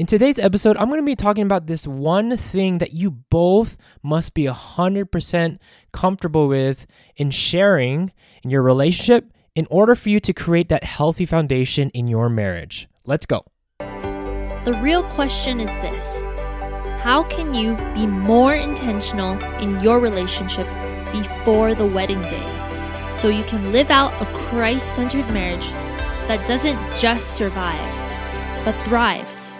In today's episode, I'm going to be talking about this one thing that you both must be 100% comfortable with in sharing in your relationship in order for you to create that healthy foundation in your marriage. Let's go. The real question is this How can you be more intentional in your relationship before the wedding day so you can live out a Christ centered marriage that doesn't just survive, but thrives?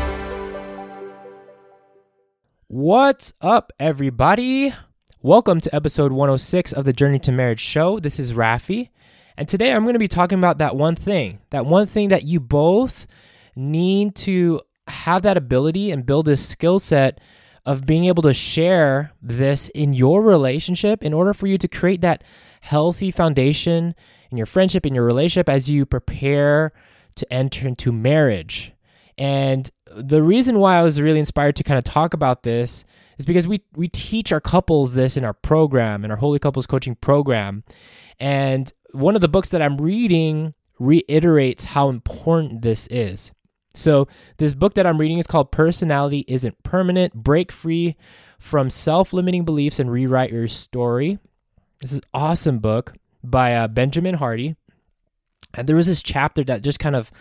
What's up, everybody? Welcome to episode 106 of the Journey to Marriage show. This is Rafi, and today I'm going to be talking about that one thing, that one thing that you both need to have that ability and build this skill set of being able to share this in your relationship in order for you to create that healthy foundation in your friendship, in your relationship as you prepare to enter into marriage. And the reason why I was really inspired to kind of talk about this is because we we teach our couples this in our program, in our Holy Couples Coaching program. And one of the books that I'm reading reiterates how important this is. So, this book that I'm reading is called Personality Isn't Permanent Break Free from Self Limiting Beliefs and Rewrite Your Story. This is awesome book by uh, Benjamin Hardy. And there was this chapter that just kind of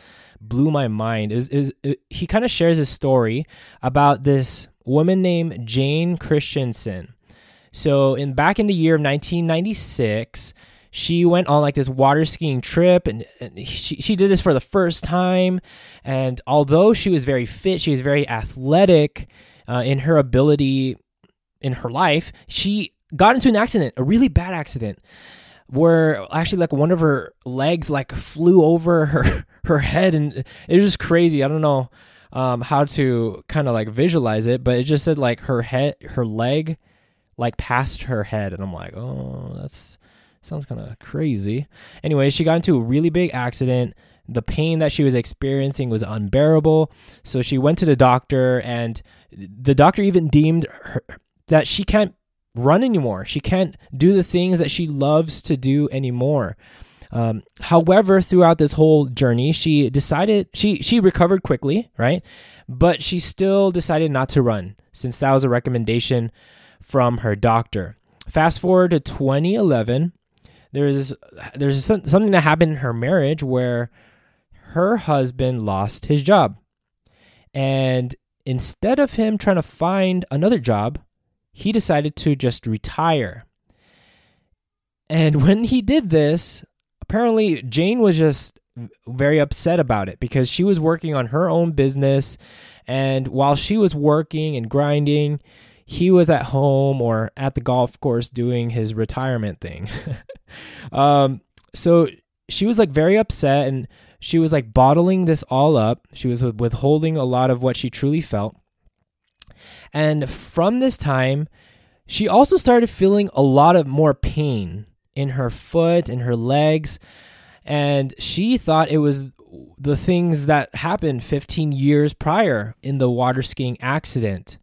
blew my mind. Is is he kind of shares a story about this woman named Jane Christensen. So in back in the year of 1996, she went on like this water skiing trip and, and, she, she did this for the first time and although she was very fit she was very athletic uh, in her ability in her life she got into an accident a really bad accident where actually like one of her legs like flew over her her head and it was just crazy i don't know um, how to kind of like visualize it, but it just said like her head, her leg, like past her head, and I'm like, oh, that's sounds kind of crazy. Anyway, she got into a really big accident. The pain that she was experiencing was unbearable, so she went to the doctor, and the doctor even deemed her, that she can't run anymore. She can't do the things that she loves to do anymore. Um, however, throughout this whole journey, she decided she she recovered quickly, right? But she still decided not to run since that was a recommendation from her doctor. Fast forward to 2011, there's there's something that happened in her marriage where her husband lost his job. And instead of him trying to find another job, he decided to just retire. And when he did this, apparently Jane was just very upset about it because she was working on her own business. And while she was working and grinding he was at home or at the golf course doing his retirement thing. Um, so she was like very upset and she was like bottling this all up. She was withholding a lot of what she truly felt and from this time she also started feeling a lot of more pain in her foot, in her legs. And she thought it was the things that happened 15 years prior in the water skiing accident.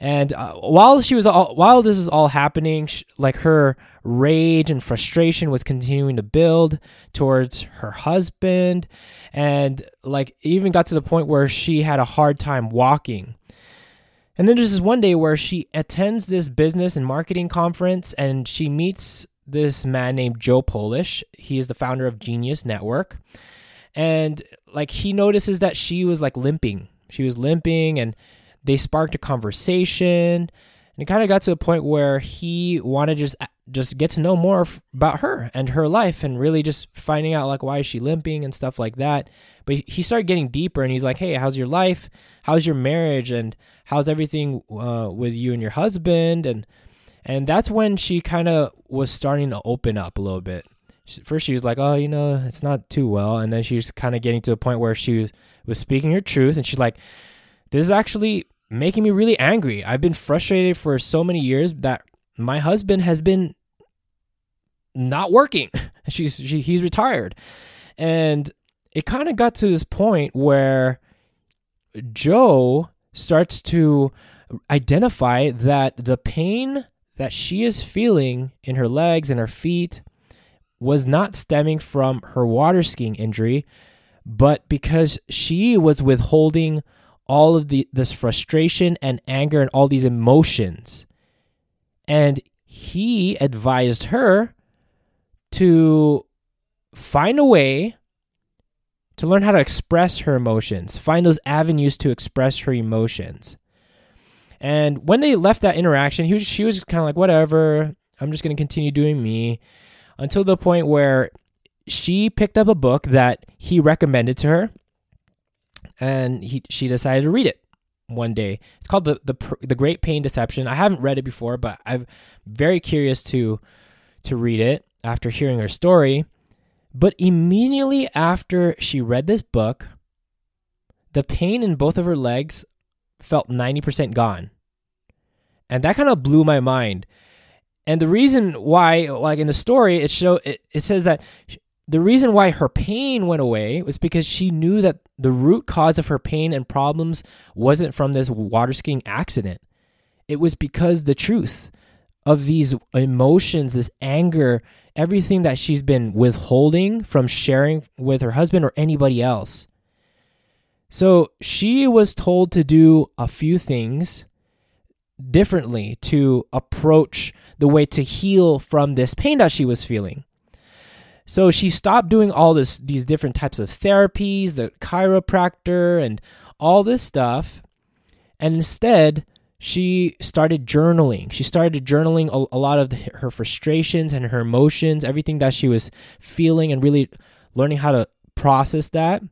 And uh, while she was all, while this is all happening, she, like her rage and frustration was continuing to build towards her husband, and like even got to the point where she had a hard time walking. And then there's this one day where she attends this business and marketing conference, and she meets this man named Joe Polish. He is the founder of Genius Network. And like he notices that she was like limping. She was limping and they sparked a conversation. And it kind of got to a point where he wanted to just just get to know more about her and her life and really just finding out like why is she limping and stuff like that. But he started getting deeper and he's like, "Hey, how's your life? How's your marriage and how's everything uh, with you and your husband?" and and that's when she kind of was starting to open up a little bit. first she was like, "Oh, you know, it's not too well," and then she's kind of getting to a point where she was, was speaking her truth, and she's like, "This is actually making me really angry. I've been frustrated for so many years that my husband has been not working. She's she, he's retired, and it kind of got to this point where Joe starts to identify that the pain that she is feeling in her legs and her feet was not stemming from her water skiing injury, but because she was withholding all of the this frustration and anger and all these emotions. And he advised her to find a way to learn how to express her emotions, find those avenues to express her emotions. And when they left that interaction, was, she was kind of like, whatever, I'm just going to continue doing me until the point where she picked up a book that he recommended to her and he, she decided to read it one day. It's called the, the the Great Pain Deception. I haven't read it before, but I'm very curious to to read it after hearing her story. But immediately after she read this book, the pain in both of her legs felt 90% gone. And that kind of blew my mind. And the reason why, like in the story, it show it, it says that the reason why her pain went away was because she knew that the root cause of her pain and problems wasn't from this water skiing accident. It was because the truth of these emotions, this anger, everything that she's been withholding from sharing with her husband or anybody else. So she was told to do a few things differently to approach the way to heal from this pain that she was feeling. So she stopped doing all this these different types of therapies, the chiropractor and all this stuff, and instead she started journaling. She started journaling a, a lot of the, her frustrations and her emotions, everything that she was feeling, and really learning how to process that.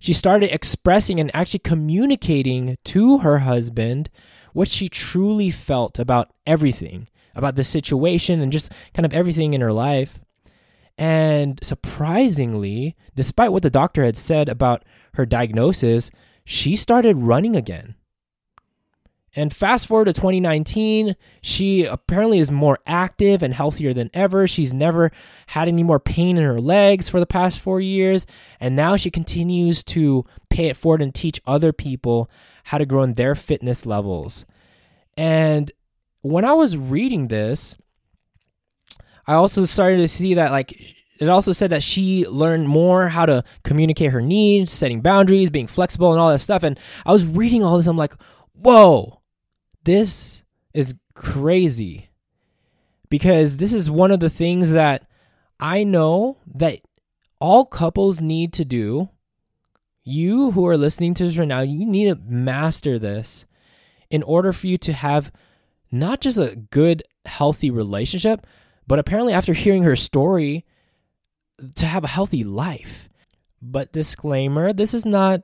She started expressing and actually communicating to her husband what she truly felt about everything, about the situation, and just kind of everything in her life. And surprisingly, despite what the doctor had said about her diagnosis, she started running again. And fast forward to 2019, she apparently is more active and healthier than ever. She's never had any more pain in her legs for the past four years. And now she continues to pay it forward and teach other people how to grow in their fitness levels. And when I was reading this, I also started to see that, like, it also said that she learned more how to communicate her needs, setting boundaries, being flexible, and all that stuff. And I was reading all this, I'm like, whoa this is crazy because this is one of the things that I know that all couples need to do. You who are listening to this right now, you need to master this in order for you to have not just a good, healthy relationship, but apparently, after hearing her story, to have a healthy life. But disclaimer this is not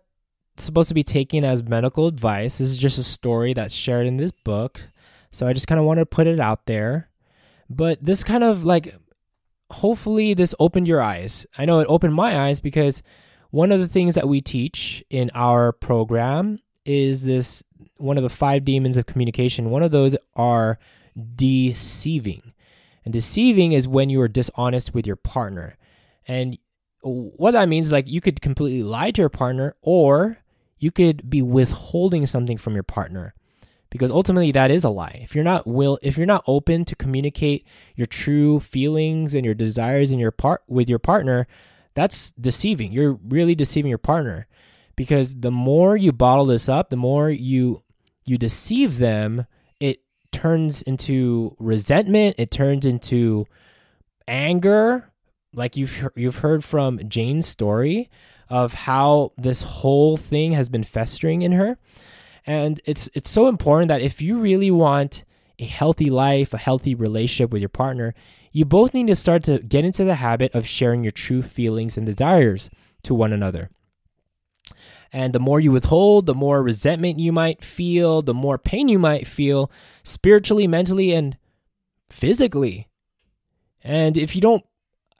supposed to be taken as medical advice. This is just a story that's shared in this book. So I just kind of want to put it out there. But this kind of like, hopefully, this opened your eyes. I know it opened my eyes because one of the things that we teach in our program is this one of the five demons of communication. One of those are deceiving. And deceiving is when you are dishonest with your partner. And what that means like you could completely lie to your partner or you could be withholding something from your partner because ultimately that is a lie. If you're not will if you're not open to communicate your true feelings and your desires in your part with your partner, that's deceiving. You're really deceiving your partner because the more you bottle this up, the more you you deceive them, turns into resentment, it turns into anger, like you've you've heard from Jane's story of how this whole thing has been festering in her. And it's it's so important that if you really want a healthy life, a healthy relationship with your partner, you both need to start to get into the habit of sharing your true feelings and desires to one another. And the more you withhold, the more resentment you might feel, the more pain you might feel spiritually, mentally, and physically. And if you don't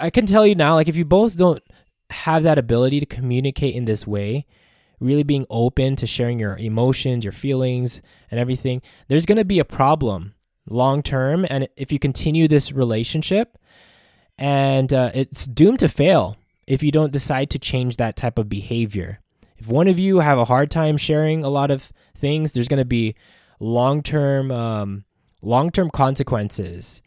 I can tell you now, like if you both don't have that ability to communicate in this way, really being open to sharing your emotions, your feelings, and everything, there's going to be a problem long term. And if you continue this relationship, and uh, it's doomed to fail if you don't decide to change that type of behavior. If one of you have a hard time sharing a lot of things, there's going to be long term um, long term consequences.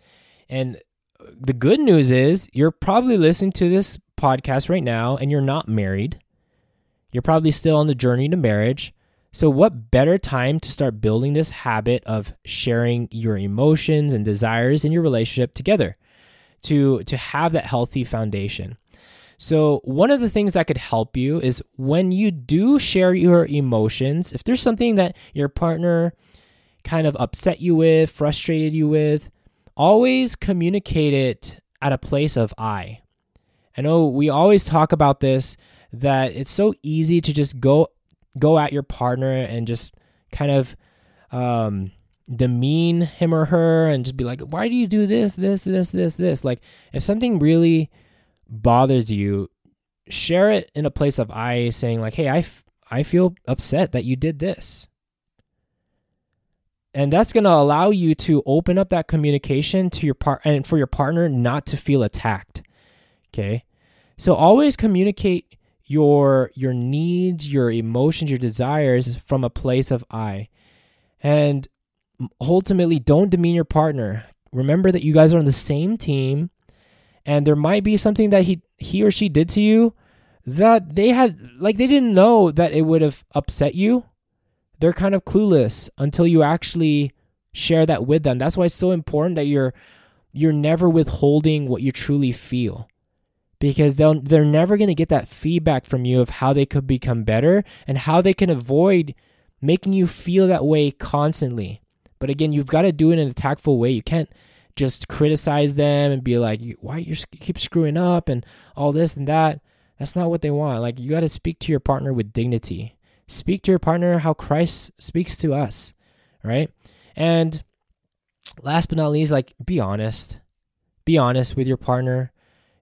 And the good news is you're probably listening to this podcast right now and you're not married. You're probably still on the journey to marriage. So, what better time to start building this habit of sharing your emotions and desires in your relationship together to, to have that healthy foundation? So, one of the things that could help you is when you do share your emotions, if there's something that your partner kind of upset you with, frustrated you with, always communicate it at a place of I. I know we always talk about this that it's so easy to just go go at your partner and just kind of um, demean him or her and just be like, why do you do this, this, this, this, this? Like, if something really bothers you, share it in a place of I saying, like, hey, I, f- I feel upset that you did this. And that's going to allow you to open up that communication to your part and for your partner not to feel attacked. Okay. So always communicate your your needs, your emotions, your desires from a place of I. And ultimately don't demean your partner. Remember that you guys are on the same team and there might be something that he he or she did to you that they had like they didn't know that it would have upset you. They're kind of clueless until you actually share that with them. That's why it's so important that you're you're never withholding what you truly feel because they'll they're never going to get that feedback from you of how they could become better and how they can avoid making you feel that way constantly. But again, you've got to do it in a tactful way. You can't just criticize them and be like, "Why you keep screwing up?" and all this and that. That's not what they want. Like you got to speak to your partner with dignity. Speak to your partner how Christ speaks to us, right? And last but not least, like be honest. Be honest with your partner.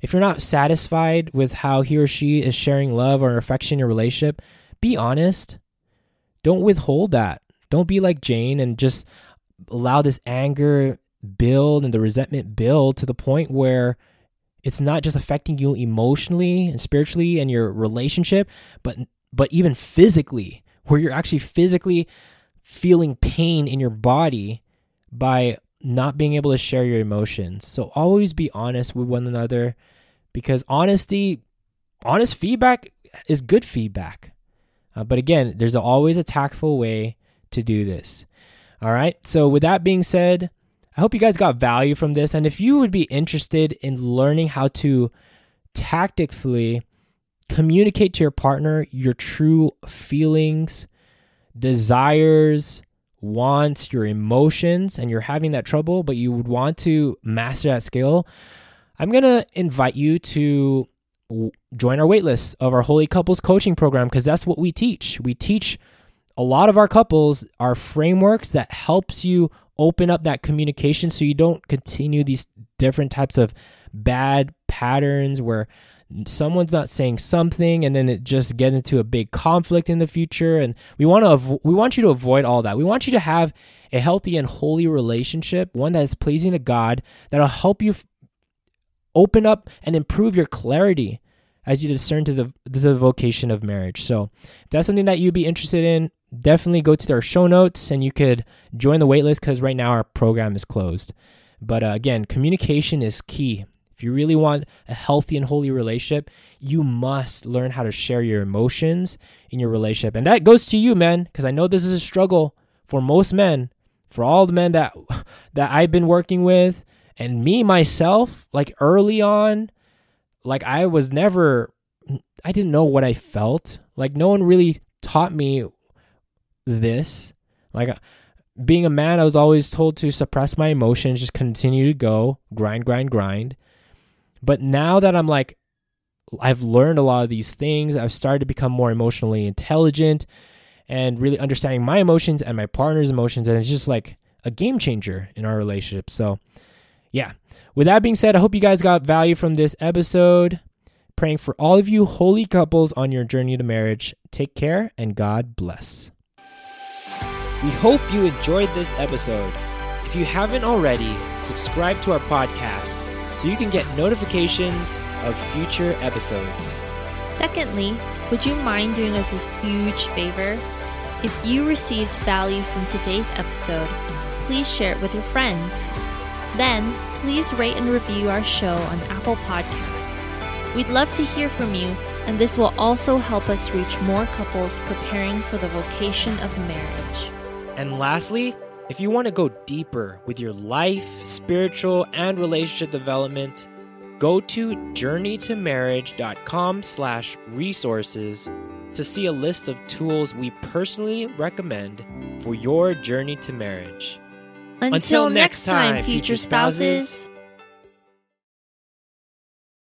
If you're not satisfied with how he or she is sharing love or affection in your relationship, be honest. Don't withhold that. Don't be like Jane and just allow this anger build and the resentment build to the point where it's not just affecting you emotionally and spiritually and your relationship, but but even physically, where you're actually physically feeling pain in your body by not being able to share your emotions. So always be honest with one another because honesty, honest feedback is good feedback. Uh, but again, there's always a tactful way to do this. All right. So, with that being said, I hope you guys got value from this. And if you would be interested in learning how to tactically communicate to your partner your true feelings, desires, wants, your emotions, and you're having that trouble, but you would want to master that skill, I'm going to invite you to join our waitlist of our Holy Couples coaching program because that's what we teach. We teach a lot of our couples our frameworks that helps you open up that communication so you don't continue these different types of bad patterns where someone's not saying something and then it just gets into a big conflict in the future and we want to avo- we want you to avoid all that. We want you to have a healthy and holy relationship, one that is pleasing to God that'll help you open up and improve your clarity as you discern to the, the vocation of marriage. So, if that's something that you'd be interested in, definitely go to our show notes and you could join the waitlist because right now our program is closed. But uh, again, communication is key. If you really want a healthy and holy relationship, you must learn how to share your emotions in your relationship. And that goes to you, men, because I know this is a struggle for most men, for all the men that that I've been working with and me myself, like early on, like I was never I didn't know what I felt. Like no one really taught me this. Like uh, being a man, I was always told to suppress my emotions, just continue to go, grind, grind, grind. But now that I'm like I've learned a lot of these things, I've started to become more emotionally intelligent and really understanding my emotions and my partner's emotions and it's just like a game changer in our relationship. So Yeah. With that being said, I hope you guys got value from this episode. Praying for all of you holy couples on your journey to marriage. Take care and God bless. We hope you enjoyed this episode. If you haven't already, subscribe to our podcast so you can get notifications of future episodes. Secondly, would you mind doing us a huge favor? If you received value from today's episode, please share it with your friends. Then, please rate and review our show on Apple Podcast. We'd love to hear from you, and this will also help us reach more couples preparing for the vocation of marriage. And lastly, if you want to go deeper with your life, spiritual, and relationship development, go to journeytomarriage.com slash resources to see a list of tools we personally recommend for your journey to marriage. Until, next time, future spouses.